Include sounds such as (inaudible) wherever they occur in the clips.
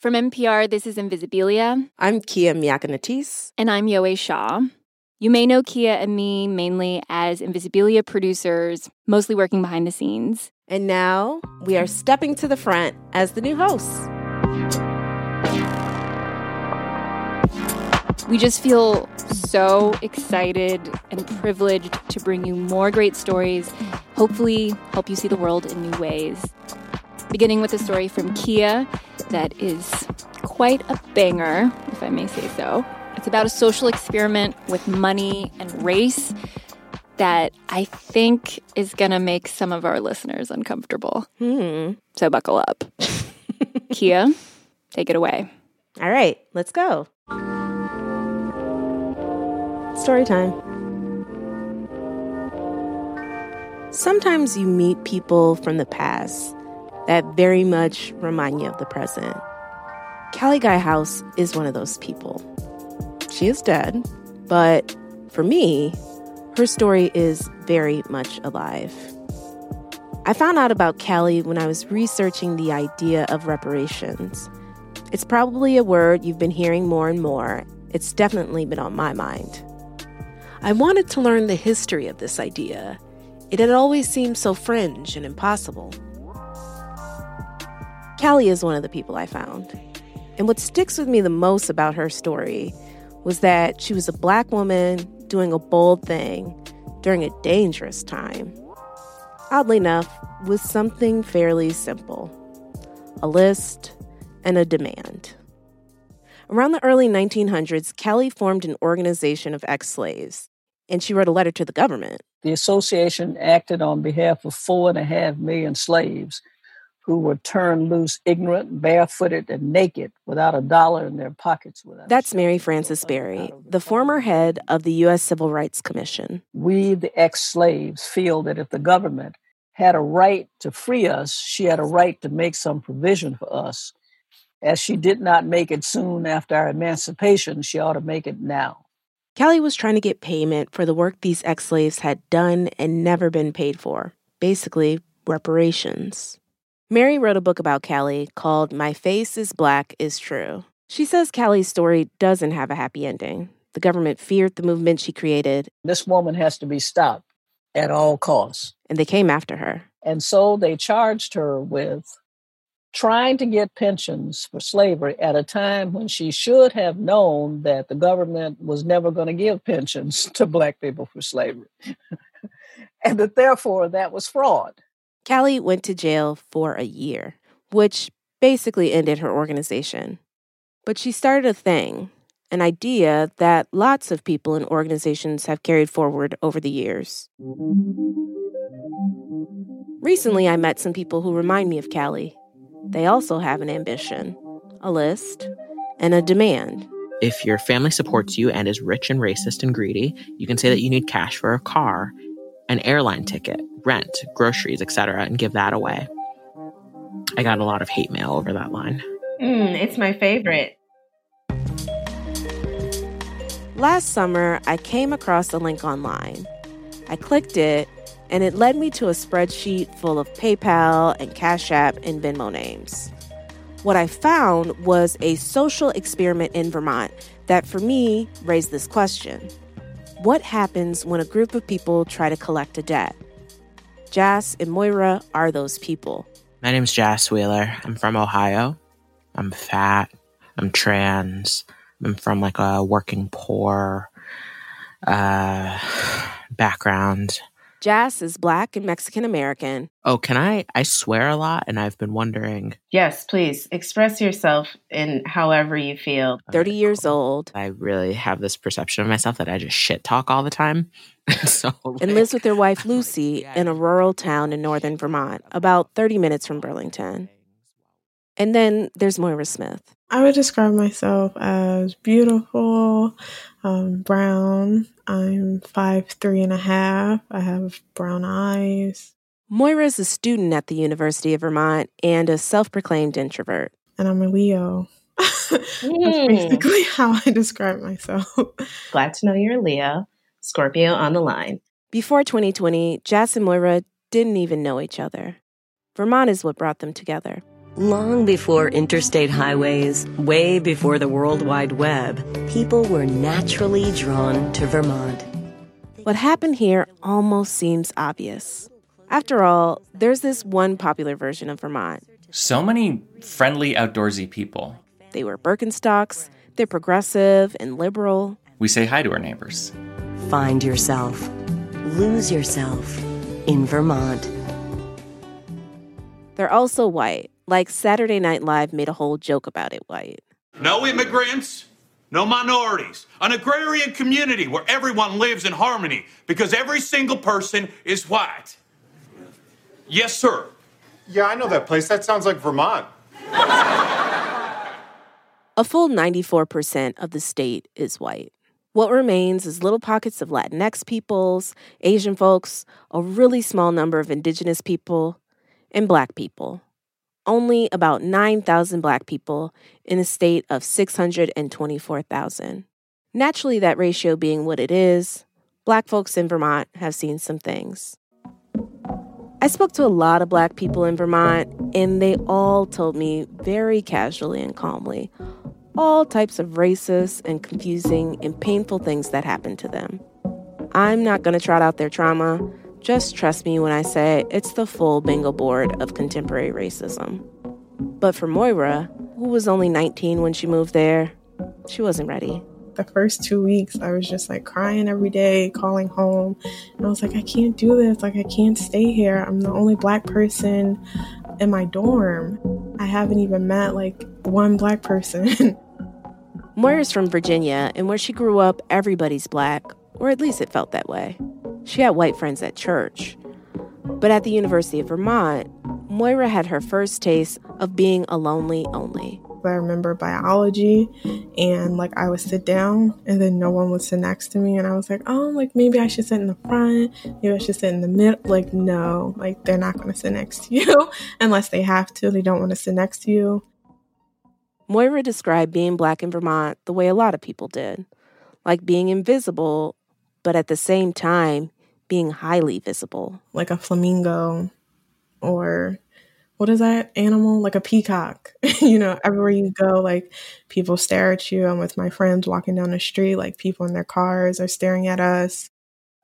From NPR, this is Invisibilia. I'm Kia Miakka And I'm Yowei Shaw. You may know Kia and me mainly as Invisibilia producers, mostly working behind the scenes. And now we are stepping to the front as the new hosts. We just feel so excited and privileged to bring you more great stories, hopefully, help you see the world in new ways. Beginning with a story from Kia that is quite a banger, if I may say so. It's about a social experiment with money and race that I think is going to make some of our listeners uncomfortable. Hmm. So buckle up. (laughs) Kia, take it away. All right, let's go. Story time. Sometimes you meet people from the past that very much remind you of the present. Callie Guy House is one of those people. She is dead, but for me, her story is very much alive. I found out about Callie when I was researching the idea of reparations. It's probably a word you've been hearing more and more. It's definitely been on my mind. I wanted to learn the history of this idea. It had always seemed so fringe and impossible. Callie is one of the people I found. And what sticks with me the most about her story was that she was a black woman doing a bold thing during a dangerous time. Oddly enough, with something fairly simple a list and a demand. Around the early 1900s, Callie formed an organization of ex slaves, and she wrote a letter to the government. The association acted on behalf of four and a half million slaves who were turned loose, ignorant, barefooted, and naked without a dollar in their pockets. That's Mary Frances Berry, the former head of the U.S. Civil Rights Commission. We, the ex slaves, feel that if the government had a right to free us, she had a right to make some provision for us. As she did not make it soon after our emancipation, she ought to make it now. Callie was trying to get payment for the work these ex slaves had done and never been paid for basically, reparations. Mary wrote a book about Callie called My Face is Black is True. She says Callie's story doesn't have a happy ending. The government feared the movement she created. This woman has to be stopped at all costs. And they came after her. And so they charged her with trying to get pensions for slavery at a time when she should have known that the government was never going to give pensions (laughs) to black people for slavery. (laughs) and that therefore that was fraud. Callie went to jail for a year, which basically ended her organization. But she started a thing, an idea that lots of people and organizations have carried forward over the years. Recently, I met some people who remind me of Callie. They also have an ambition, a list, and a demand. If your family supports you and is rich and racist and greedy, you can say that you need cash for a car, an airline ticket, rent, groceries, etc., and give that away. I got a lot of hate mail over that line. Mm, it's my favorite. Last summer, I came across a link online. I clicked it, and it led me to a spreadsheet full of PayPal and Cash App and Venmo names. What I found was a social experiment in Vermont that, for me, raised this question What happens when a group of people try to collect a debt? Jas and Moira are those people. My name's Jas Wheeler. I'm from Ohio. I'm fat. I'm trans. I'm from like a working poor uh, (sighs) background. Jas is black and Mexican American. Oh, can I? I swear a lot, and I've been wondering. Yes, please express yourself in however you feel. 30 years old. I really have this perception of myself that I just shit talk all the time. (laughs) so, like, and lives with their wife (laughs) Lucy in a rural town in northern Vermont, about 30 minutes from Burlington. And then there's Moira Smith. I would describe myself as beautiful, um, brown. I'm five three and a half. I have brown eyes. Moira is a student at the University of Vermont and a self proclaimed introvert. And I'm a Leo. (laughs) That's Mm. basically how I describe myself. Glad to know you're a Leo. Scorpio on the line. Before 2020, Jas and Moira didn't even know each other. Vermont is what brought them together. Long before interstate highways, way before the World Wide Web, people were naturally drawn to Vermont. What happened here almost seems obvious. After all, there's this one popular version of Vermont. So many friendly, outdoorsy people. They wear Birkenstocks, they're progressive and liberal. We say hi to our neighbors. Find yourself, lose yourself in Vermont. They're also white, like Saturday Night Live made a whole joke about it white. No immigrants, no minorities. An agrarian community where everyone lives in harmony because every single person is white. Yes, sir. Yeah, I know that place. That sounds like Vermont. A full 94% of the state is white. What remains is little pockets of Latinx peoples, Asian folks, a really small number of indigenous people, and black people. Only about 9,000 black people in a state of 624,000. Naturally, that ratio being what it is, black folks in Vermont have seen some things. I spoke to a lot of black people in Vermont, and they all told me very casually and calmly all types of racist and confusing and painful things that happened to them. I'm not going to trot out their trauma. Just trust me when I say it's the full bingo board of contemporary racism. But for Moira, who was only 19 when she moved there, she wasn't ready. The first two weeks, I was just like crying every day, calling home. And I was like, I can't do this. Like, I can't stay here. I'm the only black person in my dorm. I haven't even met like one black person. (laughs) Moira's from Virginia, and where she grew up, everybody's black, or at least it felt that way. She had white friends at church. But at the University of Vermont, Moira had her first taste of being a lonely only. I remember biology, and like I would sit down, and then no one would sit next to me, and I was like, oh, like maybe I should sit in the front, maybe I should sit in the middle. Like, no, like they're not going to sit next to you (laughs) unless they have to. They don't want to sit next to you. Moira described being black in Vermont the way a lot of people did like being invisible, but at the same time, being highly visible. Like a flamingo or what is that animal? Like a peacock. (laughs) you know, everywhere you go, like people stare at you. I'm with my friends walking down the street, like people in their cars are staring at us.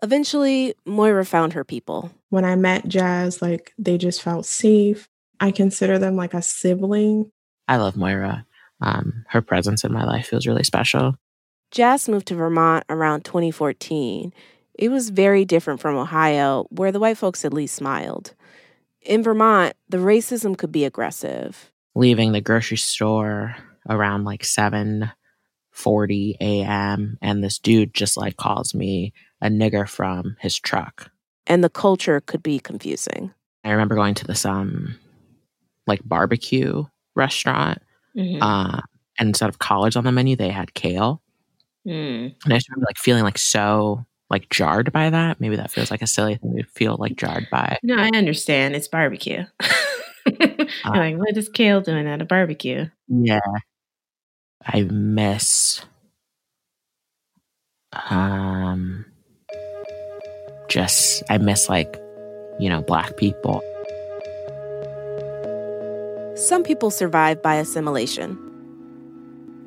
Eventually, Moira found her people. When I met Jas, like they just felt safe. I consider them like a sibling. I love Moira. Um, her presence in my life feels really special. Jas moved to Vermont around 2014. It was very different from Ohio, where the white folks at least smiled. In Vermont, the racism could be aggressive. Leaving the grocery store around like 7:40 a.m. and this dude just like calls me a nigger from his truck. And the culture could be confusing. I remember going to this um like barbecue restaurant. Mhm. Uh, and instead of collard on the menu, they had kale. Mm. And I just remember like feeling like so like jarred by that. Maybe that feels like a silly thing to feel like jarred by. No, I understand. It's barbecue. I'm (laughs) like, what is Kale doing at a barbecue? Yeah. I miss um just I miss like, you know, black people. Some people survive by assimilation.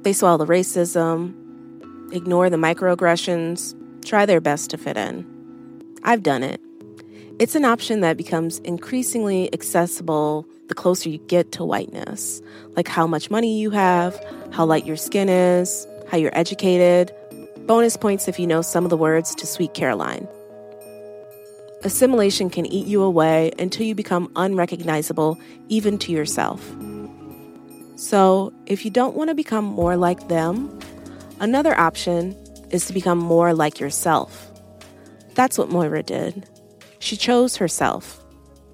They swallow the racism, ignore the microaggressions, try their best to fit in. I've done it. It's an option that becomes increasingly accessible the closer you get to whiteness, like how much money you have, how light your skin is, how you're educated. Bonus points if you know some of the words to Sweet Caroline. Assimilation can eat you away until you become unrecognizable even to yourself. So, if you don't want to become more like them, another option is to become more like yourself. That's what Moira did. She chose herself.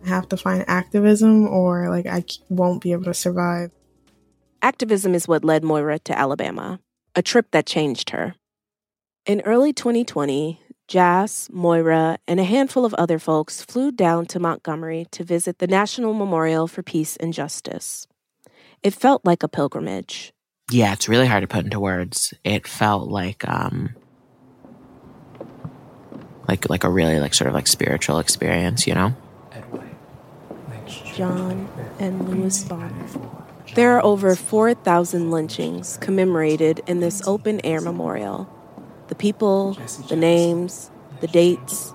I have to find activism or like I won't be able to survive. Activism is what led Moira to Alabama, a trip that changed her. In early 2020, Jas, Moira, and a handful of other folks flew down to Montgomery to visit the National Memorial for Peace and Justice. It felt like a pilgrimage. Yeah, it's really hard to put into words. It felt like um like like a really like sort of like spiritual experience, you know? John and Louis Bonner. There are over 4,000 lynchings commemorated in this open air memorial. The people, the names, the dates,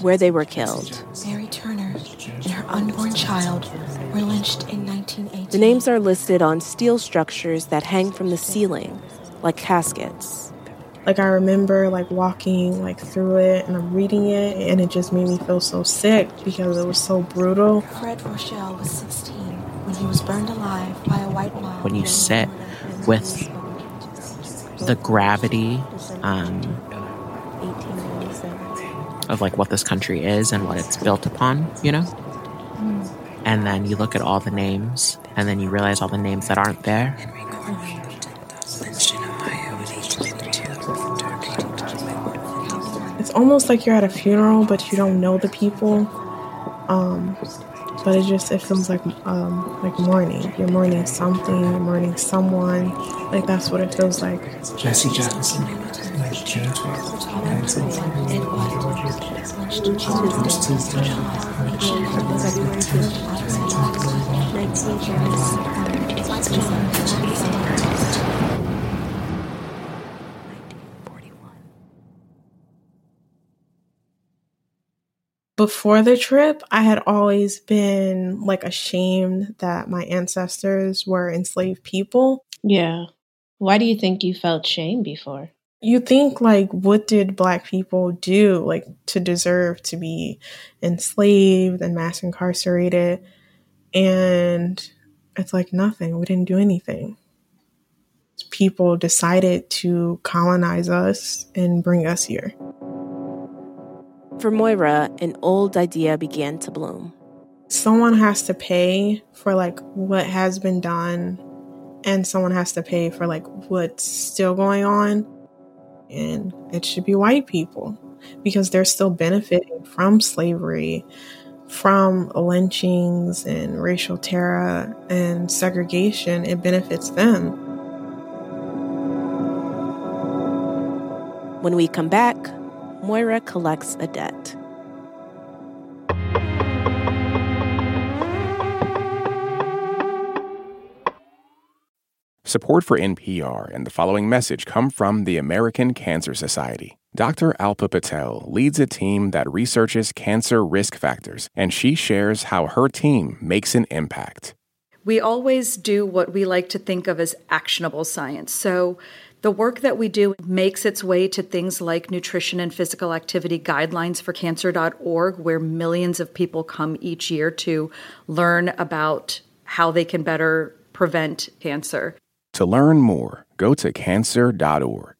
where they were killed. Mary Turner and her unborn child were lynched in 1918. The names are listed on steel structures that hang from the ceiling, like caskets. Like I remember like walking like through it and I'm reading it and it just made me feel so sick because it was so brutal. Fred Rochelle was 16 when he was burned alive by a white mob. When you sit with the gravity um, of like what this country is and what it's built upon, you know? And then you look at all the names and then you realize all the names that aren't there. It's almost like you're at a funeral, but you don't know the people. Um, but it just it feels like um, like mourning. You're mourning something. You're mourning someone. Like that's what it feels like. Jesse Jackson, like June 12th. before the trip, I had always been like ashamed that my ancestors were enslaved people. Yeah. Why do you think you felt shame before? You think like what did black people do like to deserve to be enslaved and mass incarcerated? And it's like nothing. We didn't do anything. People decided to colonize us and bring us here. For Moira, an old idea began to bloom. Someone has to pay for like what has been done and someone has to pay for like what's still going on and it should be white people because they're still benefiting from slavery, from lynchings and racial terror and segregation. It benefits them. When we come back, Moira collects a debt. Support for NPR and the following message come from the American Cancer Society. Dr. Alpa Patel leads a team that researches cancer risk factors, and she shares how her team makes an impact. We always do what we like to think of as actionable science. So, the work that we do makes its way to things like nutrition and physical activity guidelines for cancer.org, where millions of people come each year to learn about how they can better prevent cancer. To learn more, go to cancer.org.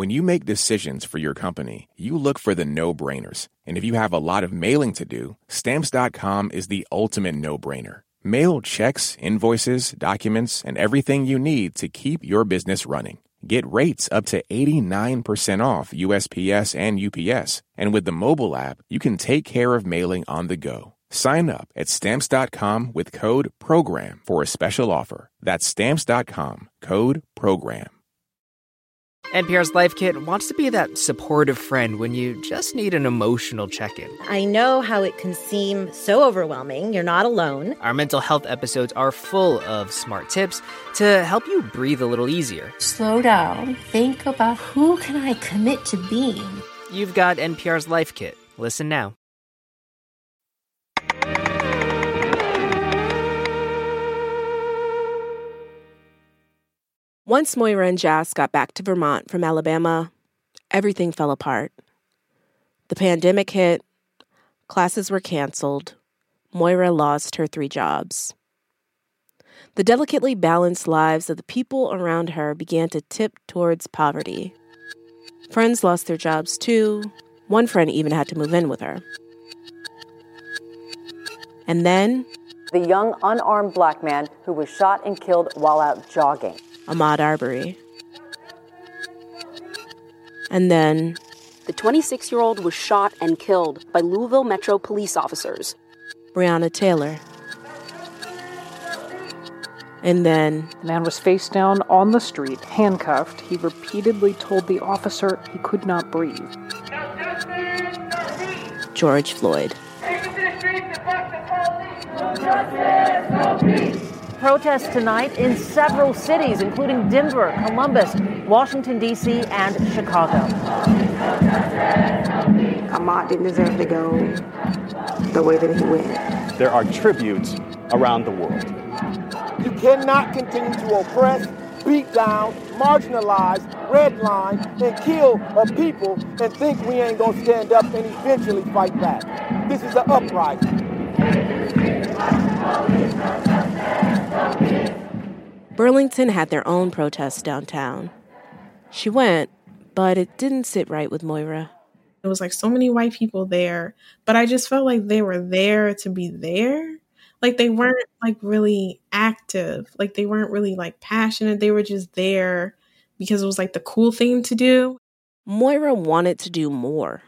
When you make decisions for your company, you look for the no brainers. And if you have a lot of mailing to do, Stamps.com is the ultimate no brainer. Mail checks, invoices, documents, and everything you need to keep your business running. Get rates up to 89% off USPS and UPS. And with the mobile app, you can take care of mailing on the go. Sign up at stamps.com with code PROGRAM for a special offer. That's stamps.com, code PROGRAM. NPR's Life Kit wants to be that supportive friend when you just need an emotional check in. I know how it can seem so overwhelming. You're not alone. Our mental health episodes are full of smart tips to help you breathe a little easier. Slow down. Think about who can I commit to being? you've got NPR's Life Kit. Listen now. Once Moira and Jas got back to Vermont from Alabama, everything fell apart. The pandemic hit, classes were canceled, Moira lost her three jobs. The delicately balanced lives of the people around her began to tip towards poverty. Friends lost their jobs too. One friend even had to move in with her. And then, the young unarmed black man who was shot and killed while out jogging. Ahmaud Arbery. And then, the 26 year old was shot and killed by Louisville Metro police officers. Breonna Taylor. And then, the man was face down on the street, handcuffed. He repeatedly told the officer he could not breathe. George Floyd. Protests tonight in several cities, including Denver, Columbus, Washington, D.C., and Chicago. Ahmaud didn't deserve to go the way that he went. There are tributes around the world. You cannot continue to oppress, beat down, marginalize, redline, and kill a people and think we ain't gonna stand up and eventually fight back. This is an uprising. Burlington had their own protests downtown. She went, but it didn't sit right with Moira. It was like so many white people there, but I just felt like they were there to be there. Like they weren't like really active. Like they weren't really like passionate. They were just there because it was like the cool thing to do. Moira wanted to do more.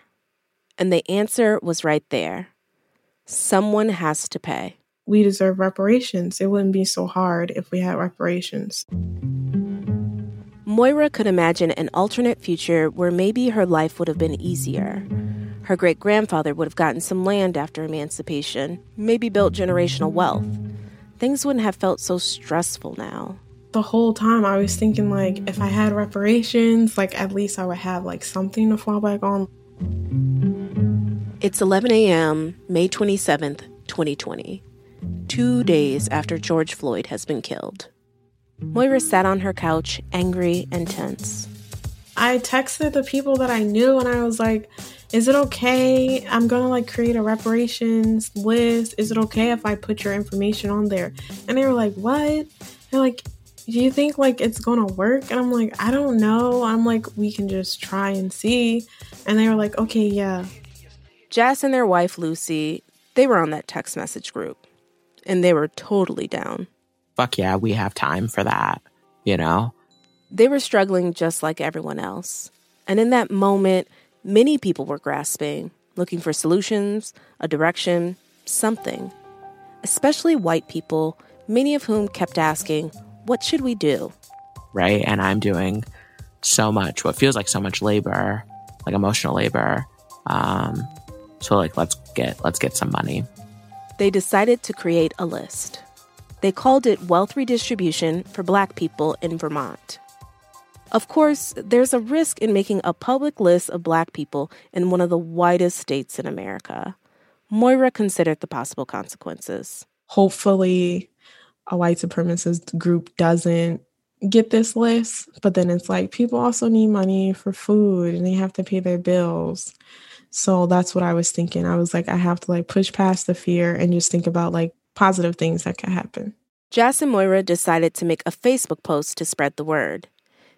And the answer was right there. Someone has to pay. We deserve reparations. It wouldn't be so hard if we had reparations. Moira could imagine an alternate future where maybe her life would have been easier. Her great grandfather would have gotten some land after emancipation, maybe built generational wealth. Things wouldn't have felt so stressful now. The whole time I was thinking, like, if I had reparations, like, at least I would have, like, something to fall back on. It's 11 a.m., May 27th, 2020, two days after George Floyd has been killed. Moira sat on her couch, angry and tense. I texted the people that I knew and I was like, is it okay? I'm gonna like create a reparations list. Is it okay if I put your information on there? And they were like, what? They're like, do you think like it's gonna work? And I'm like, I don't know. I'm like, we can just try and see. And they were like, okay, yeah. Jas and their wife Lucy, they were on that text message group. And they were totally down fuck yeah, we have time for that, you know? They were struggling just like everyone else. And in that moment, many people were grasping, looking for solutions, a direction, something. Especially white people, many of whom kept asking, What should we do? Right. And I'm doing so much, what feels like so much labor, like emotional labor. Um, so like let's get let's get some money. They decided to create a list. They called it wealth redistribution for black people in Vermont. Of course, there's a risk in making a public list of black people in one of the whitest states in America. Moira considered the possible consequences. Hopefully, a white supremacist group doesn't get this list, but then it's like people also need money for food and they have to pay their bills. So that's what I was thinking. I was like, I have to like push past the fear and just think about like positive things that could happen. Jas and Moira decided to make a Facebook post to spread the word.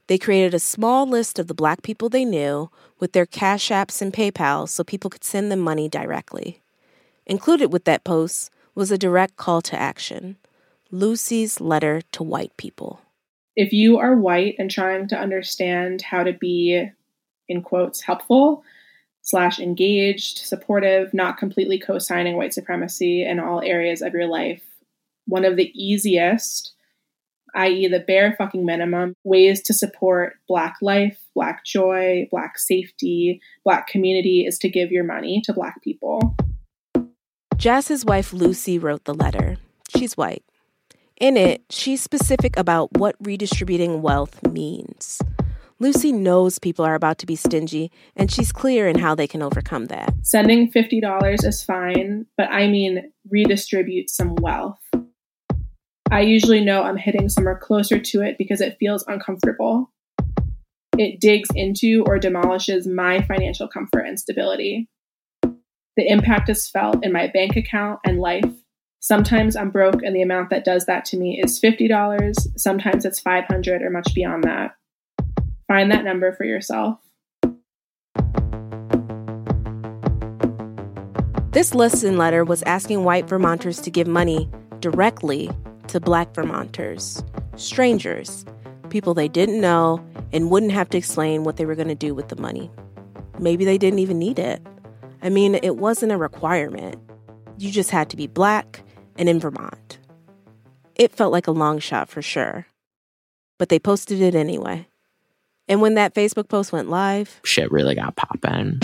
They created a small list of the black people they knew with their Cash Apps and PayPal so people could send them money directly. Included with that post was a direct call to action Lucy's letter to white people. If you are white and trying to understand how to be, in quotes, helpful, slash engaged, supportive, not completely co signing white supremacy in all areas of your life. One of the easiest, i.e., the bare fucking minimum, ways to support Black life, Black joy, Black safety, Black community is to give your money to Black people. Jas's wife Lucy wrote the letter. She's white. In it, she's specific about what redistributing wealth means. Lucy knows people are about to be stingy, and she's clear in how they can overcome that. Sending $50 is fine, but I mean redistribute some wealth. I usually know I'm hitting somewhere closer to it because it feels uncomfortable. It digs into or demolishes my financial comfort and stability. The impact is felt in my bank account and life. Sometimes I'm broke and the amount that does that to me is $50. Sometimes it's 500 or much beyond that. Find that number for yourself. This lesson letter was asking white Vermonters to give money directly to black Vermonters, strangers, people they didn't know and wouldn't have to explain what they were going to do with the money. Maybe they didn't even need it. I mean, it wasn't a requirement. You just had to be black and in Vermont. It felt like a long shot for sure. But they posted it anyway. And when that Facebook post went live, shit really got poppin'.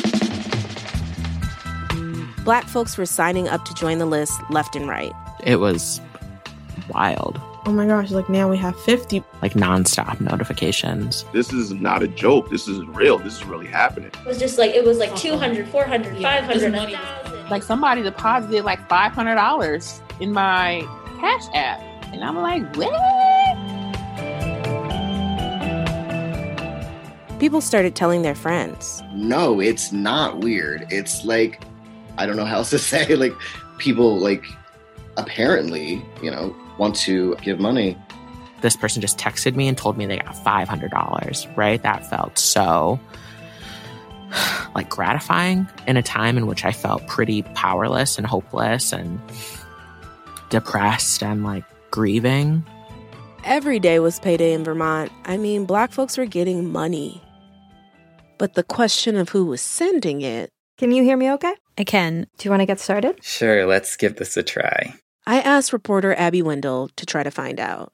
Black folks were signing up to join the list left and right. It was wild. Oh my gosh, like now we have 50. Like nonstop notifications. This is not a joke. This is real. This is really happening. It was just like, it was like 200, 400, 500, 1,000. Like somebody deposited like $500 in my Cash App. And I'm like, what? People started telling their friends. No, it's not weird. It's like, I don't know how else to (laughs) say, like, people, like, apparently, you know, want to give money. This person just texted me and told me they got $500, right? That felt so (sighs) like gratifying in a time in which I felt pretty powerless and hopeless and depressed and like grieving. Every day was payday in Vermont. I mean, black folks were getting money. But the question of who was sending it. Can you hear me okay? I can. Do you want to get started? Sure, let's give this a try. I asked reporter Abby Wendle to try to find out.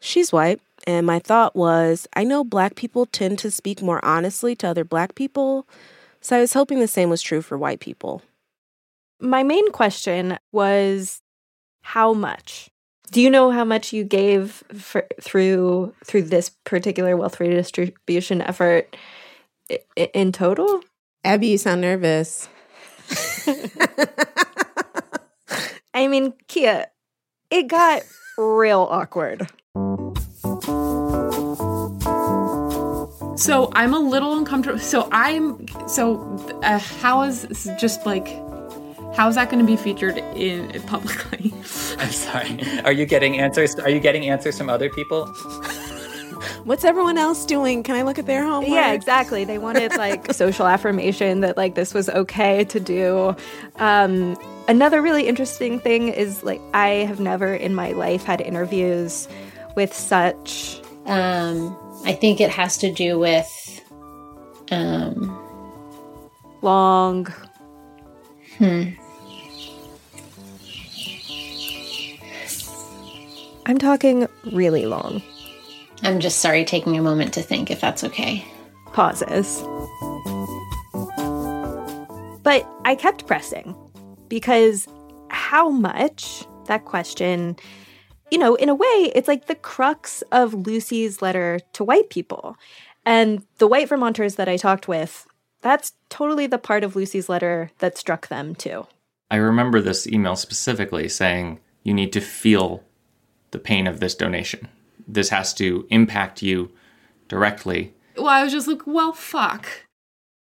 She's white, and my thought was I know black people tend to speak more honestly to other black people, so I was hoping the same was true for white people. My main question was how much? Do you know how much you gave for, through through this particular wealth redistribution effort in total? Abby, you sound nervous. (laughs) I mean, Kia, it got real awkward. So I'm a little uncomfortable. So I'm so uh, how is just like how is that going to be featured in publicly? (laughs) I'm sorry. Are you getting answers? Are you getting answers from other people? (laughs) What's everyone else doing? Can I look at their homework? Yeah, exactly. They wanted like (laughs) social affirmation that like this was okay to do. Um, another really interesting thing is like I have never in my life had interviews with such. Um, I think it has to do with um, long. Hmm. I'm talking really long. I'm just sorry taking a moment to think if that's okay. Pauses. But I kept pressing because how much? That question, you know, in a way, it's like the crux of Lucy's letter to white people. And the white Vermonters that I talked with, that's totally the part of Lucy's letter that struck them too. I remember this email specifically saying you need to feel the pain of this donation. This has to impact you directly. Well, I was just like, well, fuck.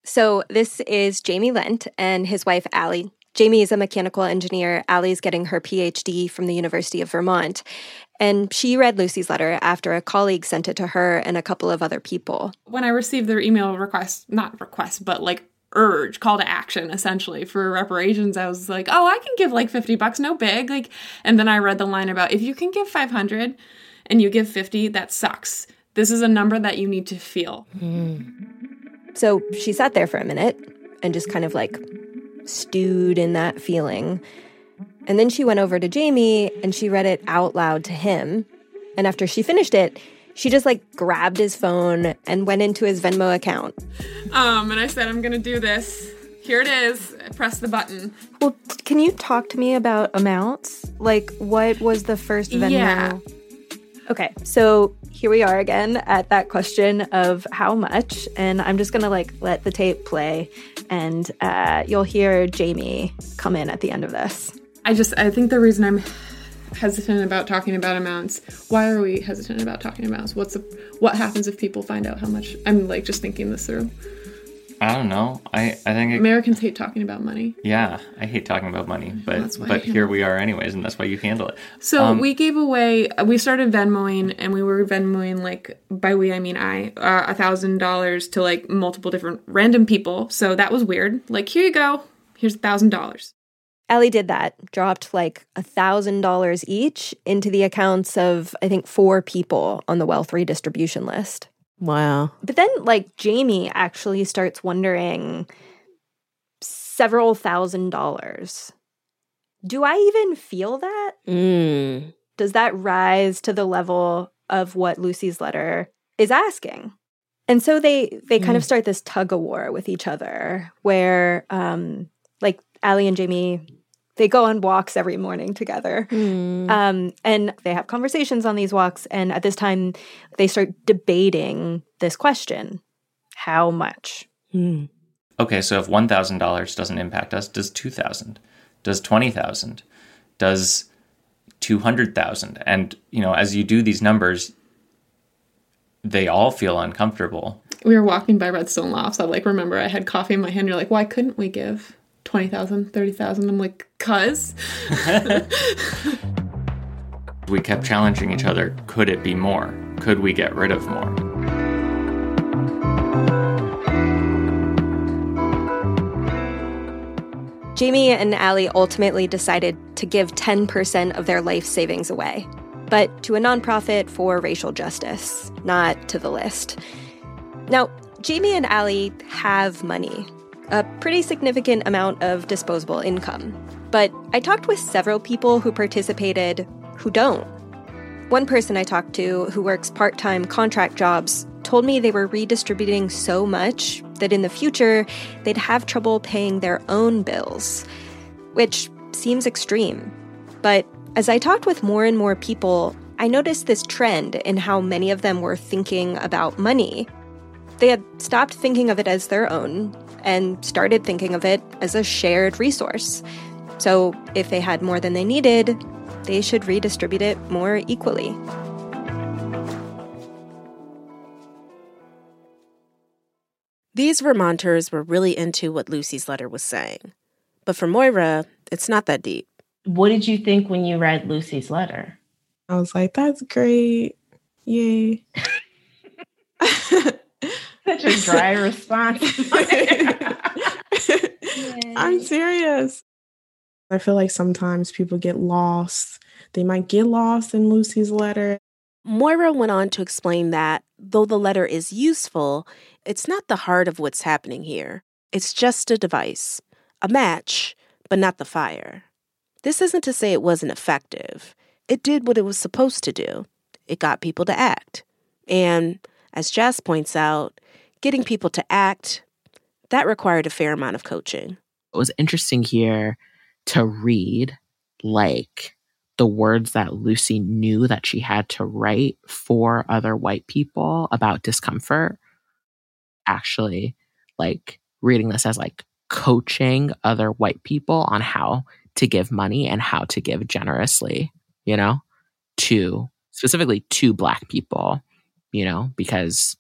So this is Jamie Lent and his wife, Allie. Jamie is a mechanical engineer. Allie's getting her PhD from the University of Vermont. And she read Lucy's letter after a colleague sent it to her and a couple of other people. When I received their email request, not request, but like urge, call to action essentially for reparations, I was like, oh, I can give like 50 bucks, no big. Like, and then I read the line about if you can give 500 and you give 50, that sucks. This is a number that you need to feel. Mm. So she sat there for a minute and just kind of like stewed in that feeling. And then she went over to Jamie and she read it out loud to him. And after she finished it, she just like grabbed his phone and went into his Venmo account. Um, and I said, I'm gonna do this. Here it is. Press the button. Well, can you talk to me about amounts? Like, what was the first Venmo? Yeah. Okay, so here we are again at that question of how much. And I'm just to like let the tape play and uh, you'll hear Jamie come in at the end of this. I just, I think the reason I'm hesitant about talking about amounts. Why are we hesitant about talking amounts? What's the what happens if people find out how much? I'm like just thinking this through. I don't know. I I think it, Americans hate talking about money. Yeah, I hate talking about money, but That's why I but here we are anyways, and that's why you handle it. So Um, we gave away. We started Venmoing, and we were Venmoing like by we I mean I uh, thousand dollars to like multiple different random people. So that was weird. Like here you go. Here's a thousand dollars. Allie did that, dropped like a thousand dollars each into the accounts of I think four people on the wealth redistribution list. Wow. But then like Jamie actually starts wondering several thousand dollars. Do I even feel that? Mm. Does that rise to the level of what Lucy's letter is asking? And so they they kind of start this tug of war with each other where um like Allie and Jamie they go on walks every morning together. Um, and they have conversations on these walks. And at this time, they start debating this question How much? Okay, so if one thousand dollars doesn't impact us, does two thousand? Does twenty thousand? Does two hundred thousand? And you know, as you do these numbers, they all feel uncomfortable. We were walking by Redstone Lofts. I like remember I had coffee in my hand. You're like, why couldn't we give 20,000, 30,000? I'm like, cuz. (laughs) We kept challenging each other. Could it be more? Could we get rid of more? Jamie and Allie ultimately decided to give 10% of their life savings away, but to a nonprofit for racial justice, not to the list. Now, Jamie and Allie have money, a pretty significant amount of disposable income. But I talked with several people who participated who don't. One person I talked to who works part time contract jobs told me they were redistributing so much that in the future they'd have trouble paying their own bills, which seems extreme. But as I talked with more and more people, I noticed this trend in how many of them were thinking about money. They had stopped thinking of it as their own and started thinking of it as a shared resource. So if they had more than they needed, they should redistribute it more equally. These Vermonters were really into what Lucy's letter was saying. But for Moira, it's not that deep. What did you think when you read Lucy's letter? I was like, that's great. Yay. (laughs) (laughs) Such a dry (laughs) response. (laughs) I'm serious. I feel like sometimes people get lost. They might get lost in Lucy's letter. Moira went on to explain that, though the letter is useful, it's not the heart of what's happening here. It's just a device, a match, but not the fire. This isn't to say it wasn't effective. It did what it was supposed to do. It got people to act. And as Jess points out, getting people to act, that required a fair amount of coaching. It was interesting here to read like the words that Lucy knew that she had to write for other white people about discomfort. Actually, like reading this as like coaching other white people on how to give money and how to give generously, you know, to specifically to black people, you know, because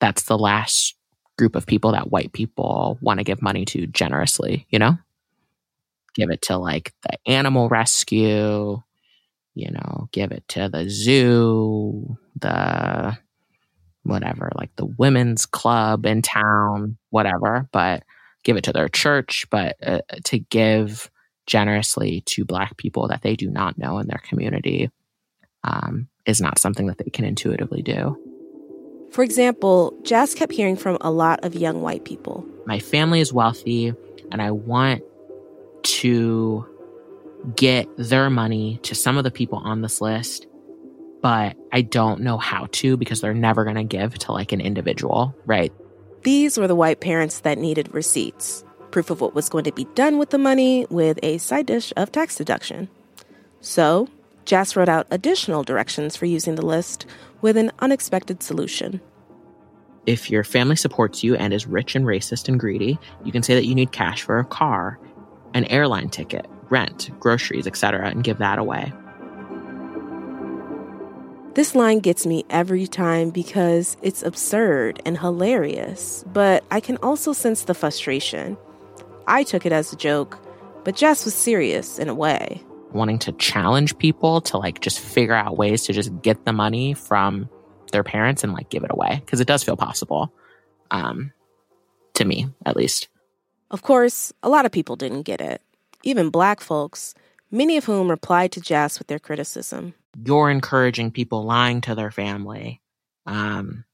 that's the last group of people that white people want to give money to generously, you know? Give it to like the animal rescue, you know, give it to the zoo, the whatever, like the women's club in town, whatever, but give it to their church, but uh, to give generously to black people that they do not know in their community um, is not something that they can intuitively do. For example, Jas kept hearing from a lot of young white people. My family is wealthy, and I want to get their money to some of the people on this list, but I don't know how to because they're never going to give to like an individual, right? These were the white parents that needed receipts, proof of what was going to be done with the money with a side dish of tax deduction. So Jas wrote out additional directions for using the list with an unexpected solution. If your family supports you and is rich and racist and greedy, you can say that you need cash for a car, an airline ticket, rent, groceries, etc., and give that away. This line gets me every time because it's absurd and hilarious, but I can also sense the frustration. I took it as a joke, but Jas was serious in a way. Wanting to challenge people to like just figure out ways to just get the money from their parents and like give it away because it does feel possible um to me at least. Of course, a lot of people didn't get it, even black folks, many of whom replied to Jas with their criticism. you're encouraging people lying to their family. Um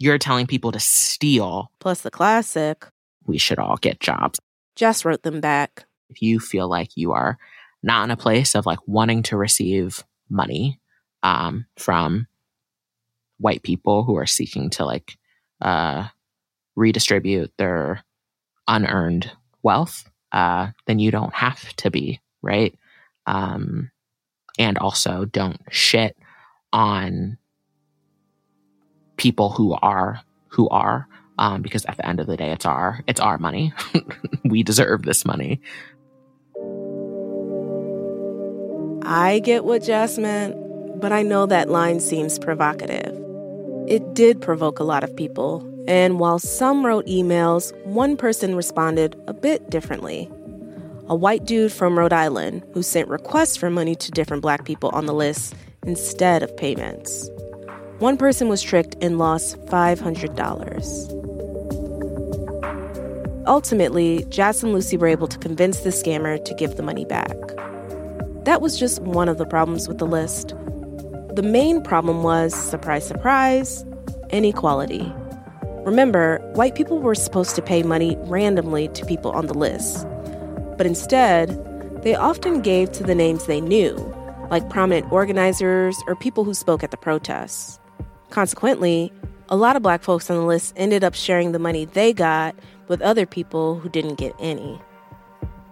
you're telling people to steal. Plus, the classic, we should all get jobs. Jess wrote them back. if you feel like you are not in a place of like wanting to receive money um, from white people who are seeking to like uh, redistribute their unearned wealth, uh, then you don't have to be right. Um, and also, don't shit on people who are who are um, because at the end of the day, it's our it's our money. (laughs) we deserve this money. I get what Jas meant, but I know that line seems provocative. It did provoke a lot of people, and while some wrote emails, one person responded a bit differently. A white dude from Rhode Island who sent requests for money to different black people on the list instead of payments. One person was tricked and lost $500. Ultimately, Jas and Lucy were able to convince the scammer to give the money back. That was just one of the problems with the list. The main problem was surprise, surprise inequality. Remember, white people were supposed to pay money randomly to people on the list. But instead, they often gave to the names they knew, like prominent organizers or people who spoke at the protests. Consequently, a lot of black folks on the list ended up sharing the money they got with other people who didn't get any.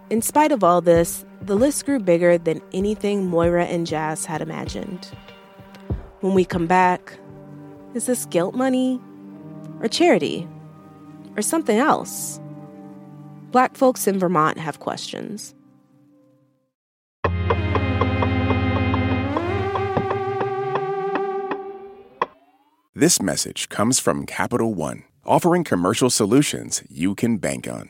In spite of all this, the list grew bigger than anything Moira and Jas had imagined. When we come back, is this guilt money? Or charity? Or something else? Black folks in Vermont have questions. This message comes from Capital One, offering commercial solutions you can bank on.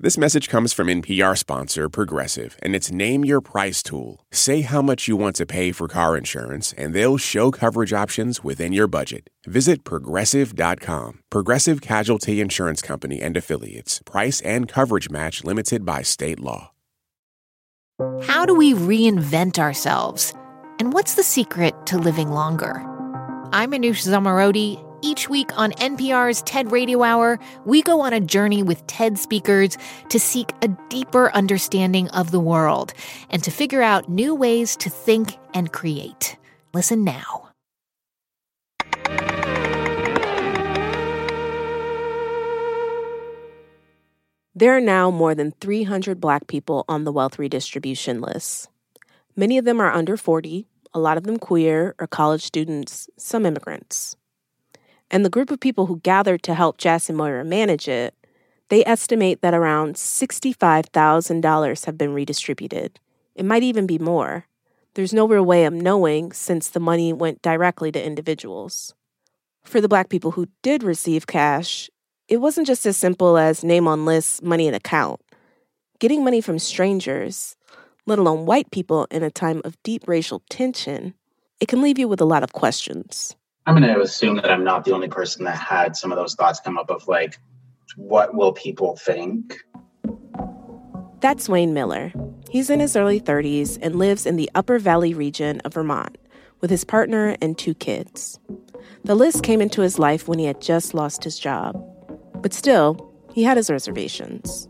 This message comes from NPR sponsor Progressive and its Name Your Price tool. Say how much you want to pay for car insurance, and they'll show coverage options within your budget. Visit progressive.com. Progressive Casualty Insurance Company and Affiliates. Price and coverage match limited by state law. How do we reinvent ourselves? And what's the secret to living longer? I'm Anush Zomorodi. Each week on NPR's TED Radio Hour, we go on a journey with TED speakers to seek a deeper understanding of the world and to figure out new ways to think and create. Listen now. There are now more than 300 Black people on the wealth redistribution list. Many of them are under 40, a lot of them queer or college students, some immigrants. And the group of people who gathered to help Jas and Moira manage it, they estimate that around $65,000 have been redistributed. It might even be more. There's no real way of knowing since the money went directly to individuals. For the black people who did receive cash, it wasn't just as simple as name on list, money in account. Getting money from strangers, let alone white people in a time of deep racial tension, it can leave you with a lot of questions. I'm going to assume that I'm not the only person that had some of those thoughts come up of like, what will people think? That's Wayne Miller. He's in his early 30s and lives in the Upper Valley region of Vermont with his partner and two kids. The list came into his life when he had just lost his job. But still, he had his reservations.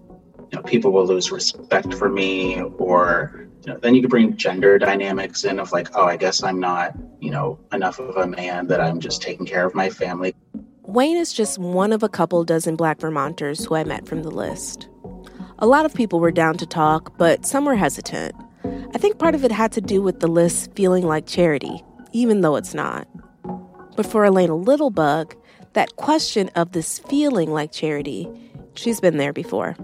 You know, people will lose respect for me, or know, then you could bring gender dynamics in of like, oh, I guess I'm not, you know, enough of a man that I'm just taking care of my family. Wayne is just one of a couple dozen black Vermonters who I met from the list. A lot of people were down to talk, but some were hesitant. I think part of it had to do with the list feeling like charity, even though it's not. But for Elena Littlebug, that question of this feeling like charity, she's been there before.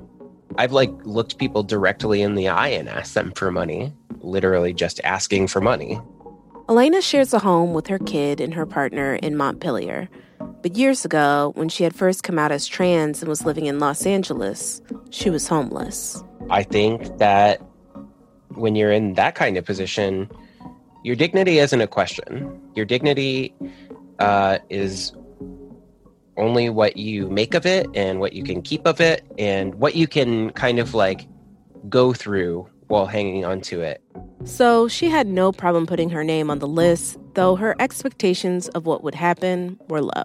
I've like looked people directly in the eye and asked them for money, literally just asking for money. Elena shares a home with her kid and her partner in Montpelier. But years ago, when she had first come out as trans and was living in Los Angeles, she was homeless. I think that when you're in that kind of position, your dignity isn't a question. Your dignity uh, is only what you make of it and what you can keep of it and what you can kind of like go through while hanging on to it. So she had no problem putting her name on the list, though her expectations of what would happen were low.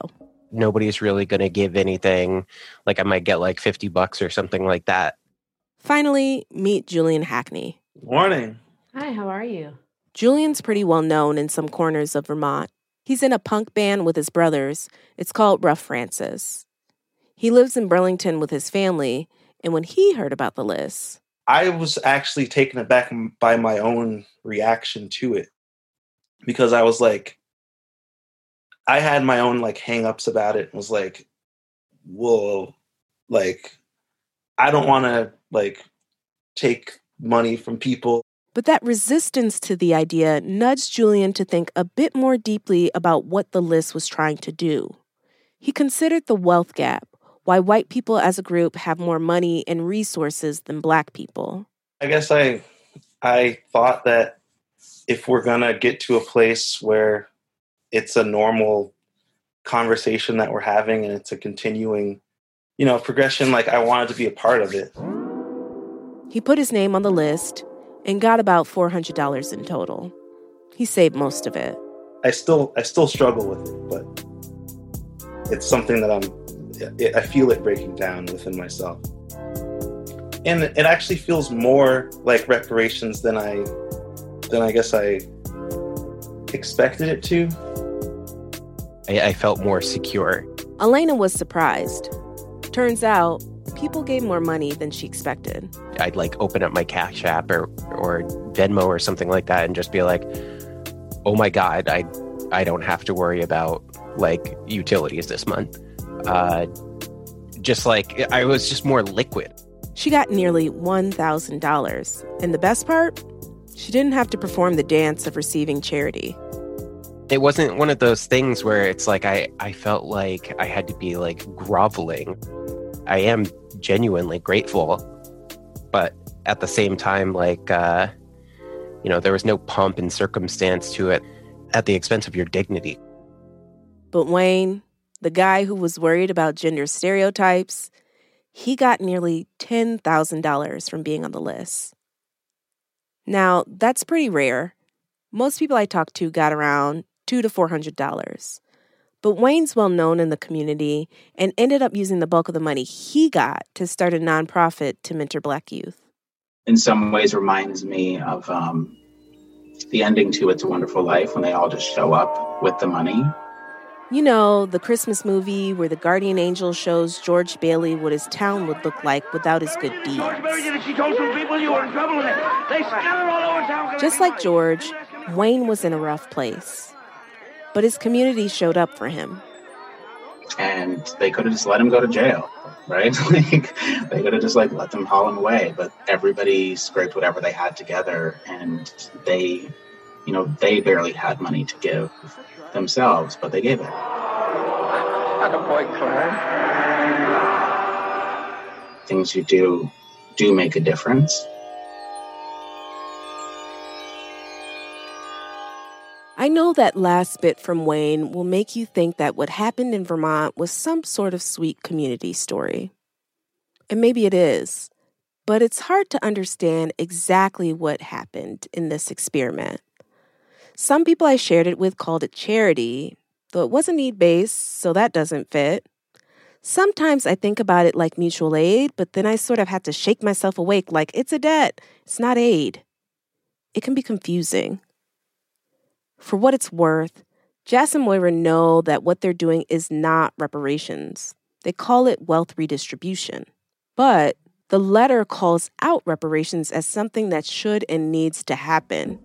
Nobody's really going to give anything. Like I might get like 50 bucks or something like that. Finally, meet Julian Hackney. Morning. Hi, how are you? Julian's pretty well known in some corners of Vermont. He's in a punk band with his brothers. It's called Rough Francis. He lives in Burlington with his family, and when he heard about the list, I was actually taken aback by my own reaction to it because I was like, I had my own like hangups about it and was like, whoa, like, I don't want to like take money from people. But that resistance to the idea nudged Julian to think a bit more deeply about what the list was trying to do. He considered the wealth gap, why white people as a group have more money and resources than black people. I guess I I thought that if we're going to get to a place where it's a normal conversation that we're having and it's a continuing, you know, progression like I wanted to be a part of it. He put his name on the list and got about $400 in total. He saved most of it. I still I still struggle with it, but it's something that I'm I feel it breaking down within myself. And it actually feels more like reparations than I than I guess I expected it to. I, I felt more secure. Elena was surprised. Turns out, people gave more money than she expected. I'd like open up my Cash App or or Venmo or something like that and just be like, "Oh my god, I I don't have to worry about like utilities this month." Uh, just like I was just more liquid. She got nearly $1,000. And the best part? She didn't have to perform the dance of receiving charity. It wasn't one of those things where it's like I, I felt like I had to be like groveling. I am genuinely grateful, but at the same time, like, uh, you know, there was no pomp and circumstance to it at the expense of your dignity. But Wayne, the guy who was worried about gender stereotypes, he got nearly $10,000 from being on the list. Now, that's pretty rare. Most people I talked to got around two to four hundred dollars. But Wayne's well known in the community and ended up using the bulk of the money he got to start a nonprofit to mentor black youth. In some ways reminds me of um, the ending to It's a Wonderful Life when they all just show up with the money you know, the Christmas movie where the guardian angel shows George Bailey what his town would look like without his good deeds. Just like George, Wayne was in a rough place. But his community showed up for him. And they could have just let him go to jail, right? (laughs) like they could have just like let them haul him away. But everybody scraped whatever they had together and they you know, they barely had money to give themselves, but they gave it. Like a boy Things you do do make a difference. I know that last bit from Wayne will make you think that what happened in Vermont was some sort of sweet community story. And maybe it is, but it's hard to understand exactly what happened in this experiment. Some people I shared it with called it charity, though it wasn't need based, so that doesn't fit. Sometimes I think about it like mutual aid, but then I sort of have to shake myself awake like it's a debt, it's not aid. It can be confusing. For what it's worth, Jas and Moira know that what they're doing is not reparations. They call it wealth redistribution. But the letter calls out reparations as something that should and needs to happen.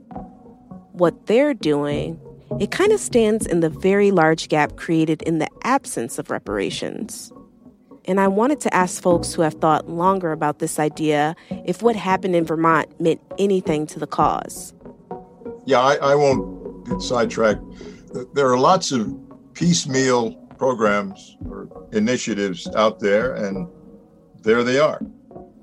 What they're doing, it kind of stands in the very large gap created in the absence of reparations. And I wanted to ask folks who have thought longer about this idea if what happened in Vermont meant anything to the cause. Yeah, I, I won't get sidetracked. There are lots of piecemeal programs or initiatives out there, and there they are.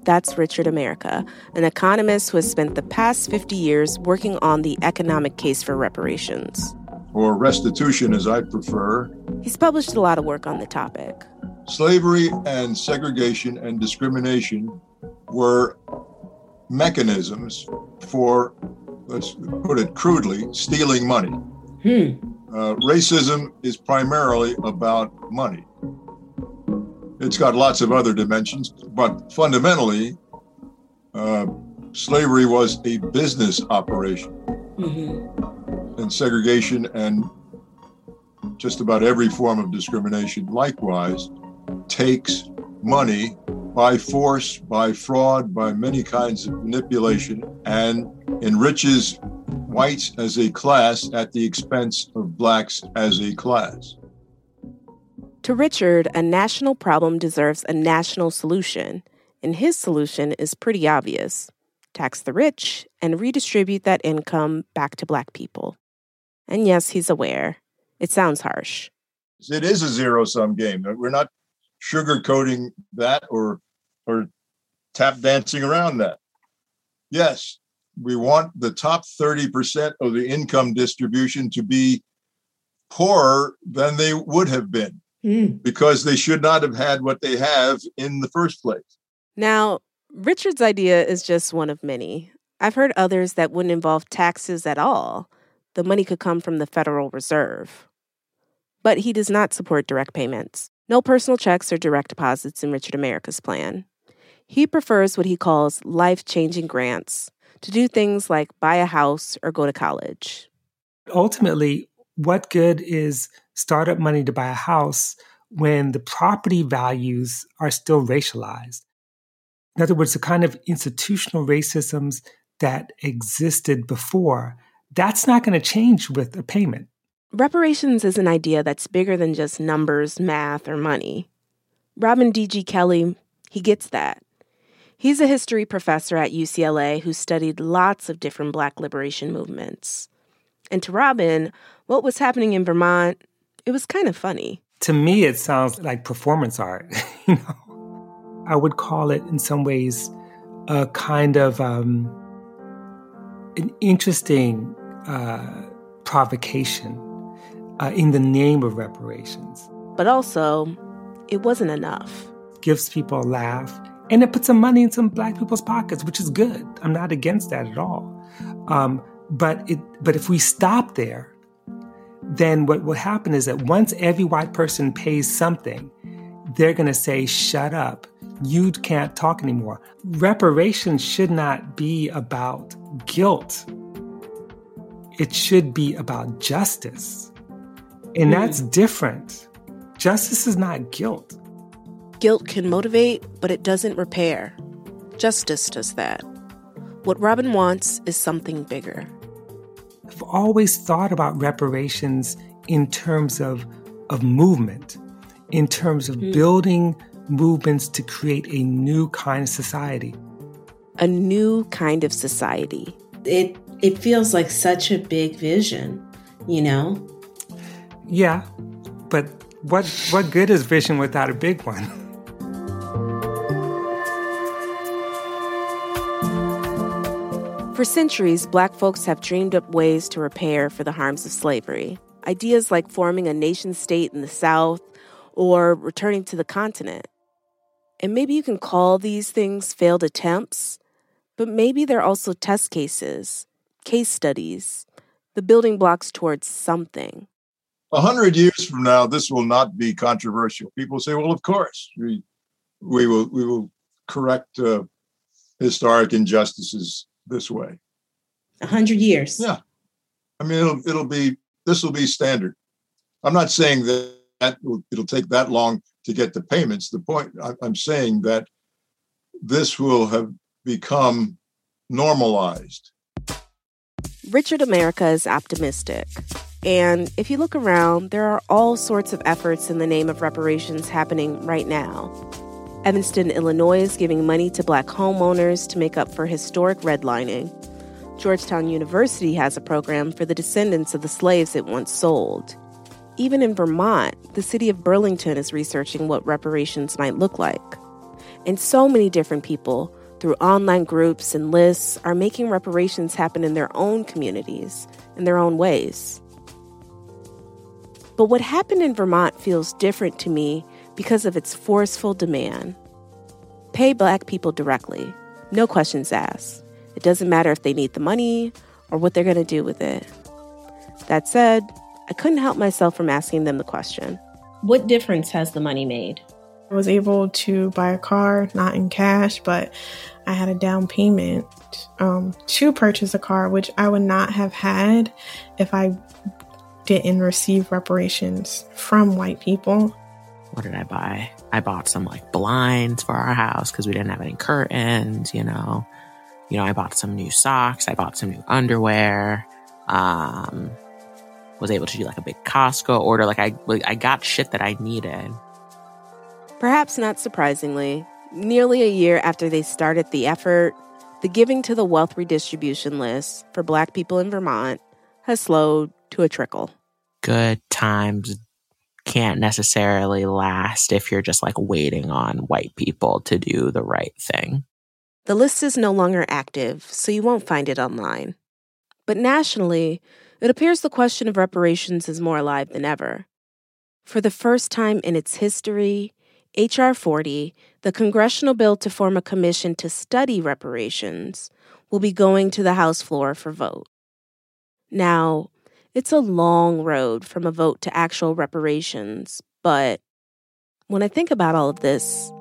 That's Richard America, an economist who has spent the past 50 years working on the economic case for reparations. Or restitution, as I prefer. He's published a lot of work on the topic. Slavery and segregation and discrimination were mechanisms for let's put it crudely, stealing money. Hmm. Uh, racism is primarily about money. It's got lots of other dimensions, but fundamentally, uh, slavery was a business operation. Mm-hmm. And segregation and just about every form of discrimination, likewise, takes money by force, by fraud, by many kinds of manipulation, and enriches whites as a class at the expense of blacks as a class. To Richard, a national problem deserves a national solution, and his solution is pretty obvious tax the rich and redistribute that income back to black people. And yes, he's aware. It sounds harsh. It is a zero sum game. We're not sugarcoating that or or tap dancing around that. Yes, we want the top 30% of the income distribution to be poorer than they would have been mm. because they should not have had what they have in the first place. Now, Richard's idea is just one of many. I've heard others that wouldn't involve taxes at all. The money could come from the Federal Reserve. But he does not support direct payments. No personal checks or direct deposits in Richard America's plan. He prefers what he calls life changing grants to do things like buy a house or go to college. Ultimately, what good is startup money to buy a house when the property values are still racialized? In other words, the kind of institutional racisms that existed before, that's not going to change with a payment. Reparations is an idea that's bigger than just numbers, math, or money. Robin D.G. Kelley, he gets that. He's a history professor at UCLA who studied lots of different black liberation movements. And to Robin, what was happening in Vermont, it was kind of funny. To me, it sounds like performance art. (laughs) you know, I would call it in some ways a kind of um, an interesting uh, provocation uh, in the name of reparations. But also, it wasn't enough. Gives people a laugh, and it puts some money in some black people's pockets, which is good. I'm not against that at all. Um, but it, but if we stop there, then what will happen is that once every white person pays something, they're going to say, "Shut up! You can't talk anymore." Reparations should not be about guilt. It should be about justice. And that's different. Justice is not guilt. Guilt can motivate, but it doesn't repair. Justice does that. What Robin wants is something bigger. I've always thought about reparations in terms of, of movement, in terms of mm. building movements to create a new kind of society. A new kind of society. It it feels like such a big vision, you know? Yeah, but what what good is vision without a big one? (laughs) For centuries, black folks have dreamed up ways to repair for the harms of slavery. Ideas like forming a nation state in the South or returning to the continent. And maybe you can call these things failed attempts, but maybe they're also test cases, case studies, the building blocks towards something. A hundred years from now, this will not be controversial. People say, "Well, of course, we we will we will correct uh, historic injustices this way." A hundred years. Yeah, I mean, it'll it'll be this will be standard. I'm not saying that, that will, it'll take that long to get the payments. The point I'm saying that this will have become normalized. Richard America is optimistic. And if you look around, there are all sorts of efforts in the name of reparations happening right now. Evanston, Illinois is giving money to black homeowners to make up for historic redlining. Georgetown University has a program for the descendants of the slaves it once sold. Even in Vermont, the city of Burlington is researching what reparations might look like. And so many different people, through online groups and lists, are making reparations happen in their own communities, in their own ways. But what happened in Vermont feels different to me because of its forceful demand. Pay black people directly, no questions asked. It doesn't matter if they need the money or what they're going to do with it. That said, I couldn't help myself from asking them the question What difference has the money made? I was able to buy a car, not in cash, but I had a down payment um, to purchase a car, which I would not have had if I didn't receive reparations from white people. What did I buy? I bought some like blinds for our house because we didn't have any curtains, you know. You know, I bought some new socks, I bought some new underwear. Um, was able to do like a big Costco order. Like I, I got shit that I needed. Perhaps not surprisingly, nearly a year after they started the effort, the giving to the wealth redistribution list for Black people in Vermont has slowed to a trickle. Good times can't necessarily last if you're just like waiting on white people to do the right thing. The list is no longer active, so you won't find it online. But nationally, it appears the question of reparations is more alive than ever. For the first time in its history, H.R. 40, the congressional bill to form a commission to study reparations, will be going to the House floor for vote. Now, it's a long road from a vote to actual reparations, but when I think about all of this,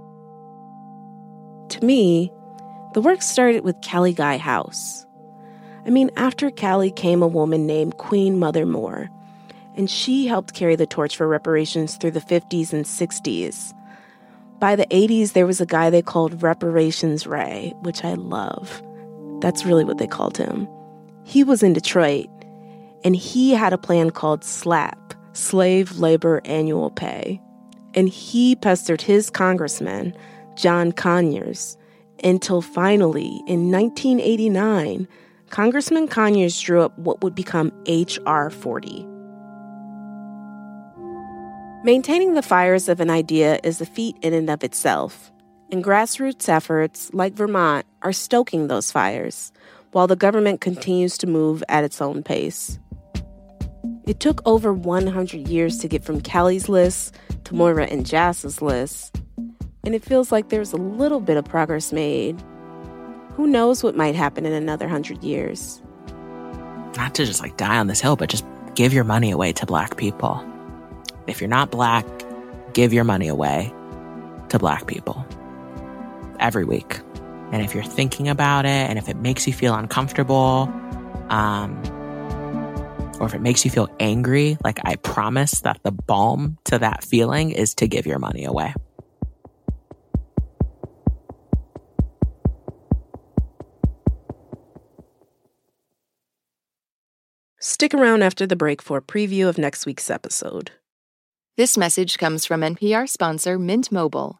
to me, the work started with Callie Guy House. I mean, after Callie came a woman named Queen Mother Moore, and she helped carry the torch for reparations through the 50s and 60s. By the 80s, there was a guy they called Reparations Ray, which I love. That's really what they called him. He was in Detroit, and he had a plan called SLAP, Slave Labor Annual Pay. And he pestered his congressman, John Conyers, until finally, in 1989, Congressman Conyers drew up what would become H.R. 40. Maintaining the fires of an idea is a feat in and of itself, and grassroots efforts like Vermont are stoking those fires, while the government continues to move at its own pace. It took over 100 years to get from Callie's list to Moira and Jas's list, and it feels like there's a little bit of progress made. Who knows what might happen in another hundred years? Not to just like die on this hill, but just give your money away to black people. If you're not black, give your money away to black people every week. And if you're thinking about it and if it makes you feel uncomfortable, um, or if it makes you feel angry, like I promise that the balm to that feeling is to give your money away. Stick around after the break for a preview of next week's episode. This message comes from NPR sponsor Mint Mobile.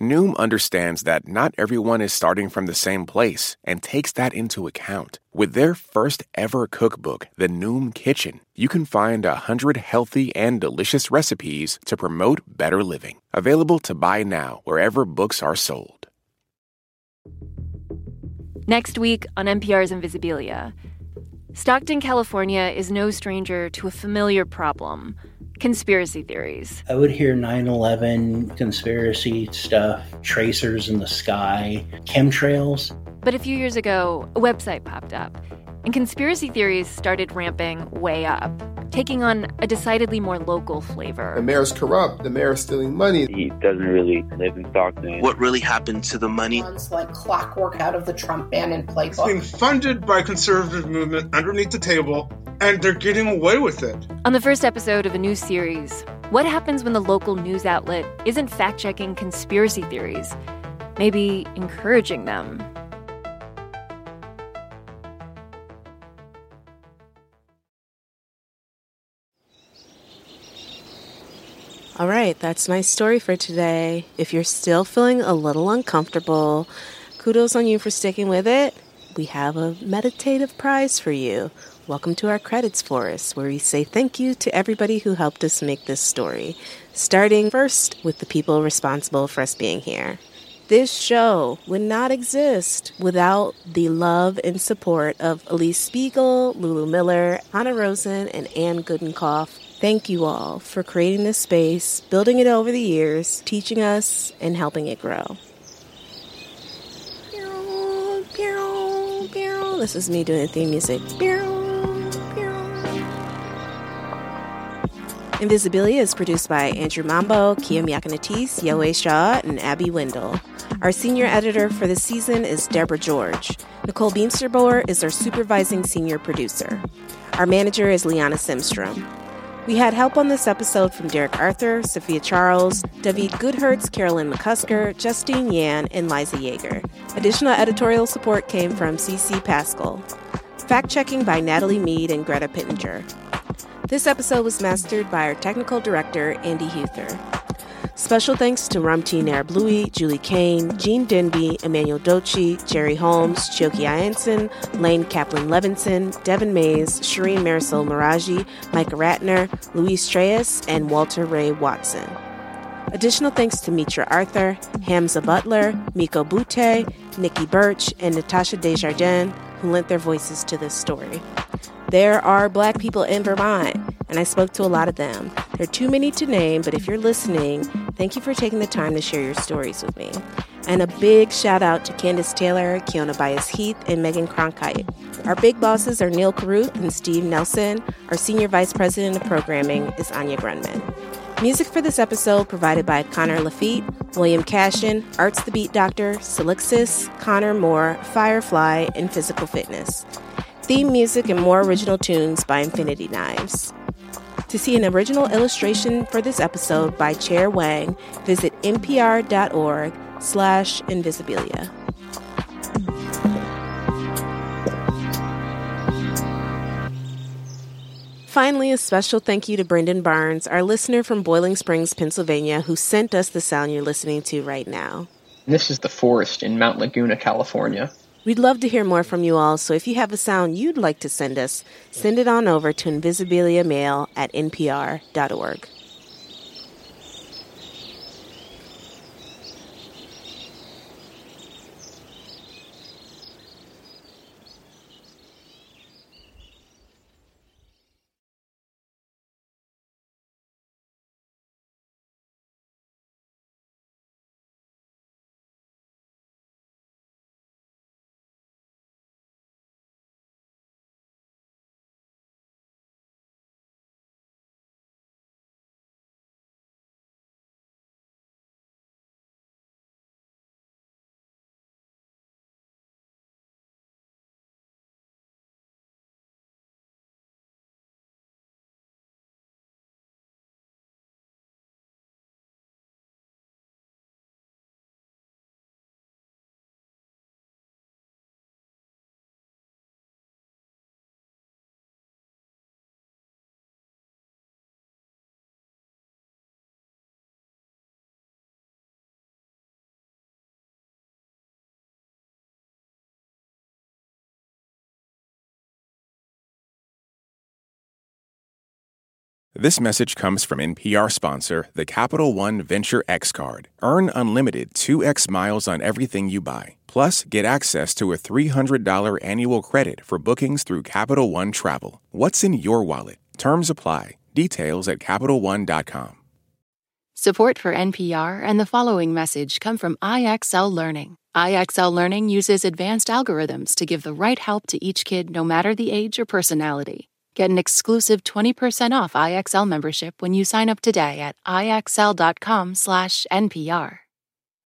Noom understands that not everyone is starting from the same place and takes that into account. With their first ever cookbook, The Noom Kitchen, you can find a hundred healthy and delicious recipes to promote better living. Available to buy now wherever books are sold. Next week on NPR's Invisibilia, Stockton, California is no stranger to a familiar problem conspiracy theories. I would hear 9 11 conspiracy stuff, tracers in the sky, chemtrails. But a few years ago, a website popped up, and conspiracy theories started ramping way up, taking on a decidedly more local flavor. The mayor's corrupt. The mayor's stealing money. He doesn't really live in Stockton. What really happened to the money? It's like clockwork out of the Trump Bannon playbook. It's being funded by conservative movement underneath the table, and they're getting away with it. On the first episode of a new series, what happens when the local news outlet isn't fact checking conspiracy theories, maybe encouraging them? All right, that's my story for today. If you're still feeling a little uncomfortable, kudos on you for sticking with it. We have a meditative prize for you. Welcome to our credits forest, where we say thank you to everybody who helped us make this story, starting first with the people responsible for us being here. This show would not exist without the love and support of Alix Spiegel, Lulu Miller, Hanna Rosin, and Anne Gudenkauf. Thank you all for creating this space, building it over the years, teaching us, and helping it grow. This is me doing theme music. Invisibilia is produced by Andrew Mambo, Kia Miakanatis, Yowei Shaw, and Abby Wendle. Our senior editor for this season is Deborah George. Nicole Beamsterboer is our supervising senior producer. Our manager is Liana Simstrom. We had help on this episode from Derek Arthur, Sophia Charles, David Goodhertz, Carolyn McCusker, Justine Yan, and Liza Yeager. Additional editorial support came from CC Pascal. Fact checking by Natalie Mead and Greta Pittenger. This episode was mastered by our technical director, Andy Huther. Special thanks to Ramtin Arablouei, Julie Kane, Gene Demby, Emmanuel Dochi, Jerry Holmes, Chioki Ayenson, Lane Kaplan Levenson, Devin Mays, Shereen Marisol Meraji, Micah Ratner, Luis Treyes, and Walter Ray Watson. Additional thanks to Mitra Arthur, Hamza Butler, Miko Butte, Nikki Birch, and Natasha Desjardins, who lent their voices to this story. There are black people in Vermont, and I spoke to a lot of them. There are too many to name, but if you're listening, thank you for taking the time to share your stories with me. And a big shout out to Candace Taylor, Kiona Bias Heath, and Megan Cronkite. Our big bosses are Neal Carruth and Steve Nelson. Our senior vice president of programming is Anya Grundmann. Music for this episode provided by Connor Lafitte, William Cashin, Arts the Beat Doctor, Solixis, Connor Moore, Firefly, and Physical Fitness. Theme music and more original tunes by Infinity Knives. To see an original illustration for this episode by Chair Wang, visit npr.org slash invisibilia. Finally, a special thank you to Brendan Barnes, our listener from Boiling Springs, Pennsylvania, who sent us the sound you're listening to right now. This is the forest in Mount Laguna, California. We'd love to hear more from you all, so if you have a sound you'd like to send us, send it on over to invisibiliamail at npr.org. This message comes from NPR sponsor, the Capital One Venture X Card. Earn unlimited 2x miles on everything you buy. Plus, get access to a $300 annual credit for bookings through Capital One Travel. What's in your wallet? Terms apply. Details at CapitalOne.com. Support for NPR and the following message come from IXL Learning. IXL Learning uses advanced algorithms to give the right help to each kid no matter the age or personality. Get an exclusive 20% off IXL membership when you sign up today at IXL.com/NPR.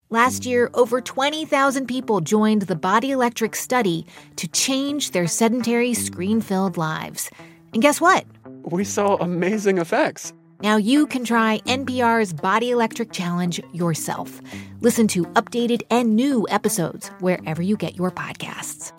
Last year, over 20,000 people joined the Body Electric study to change their sedentary, screen filled lives. And guess what? We saw amazing effects. Now you can try NPR's Body Electric Challenge yourself. Listen to updated and new episodes wherever you get your podcasts.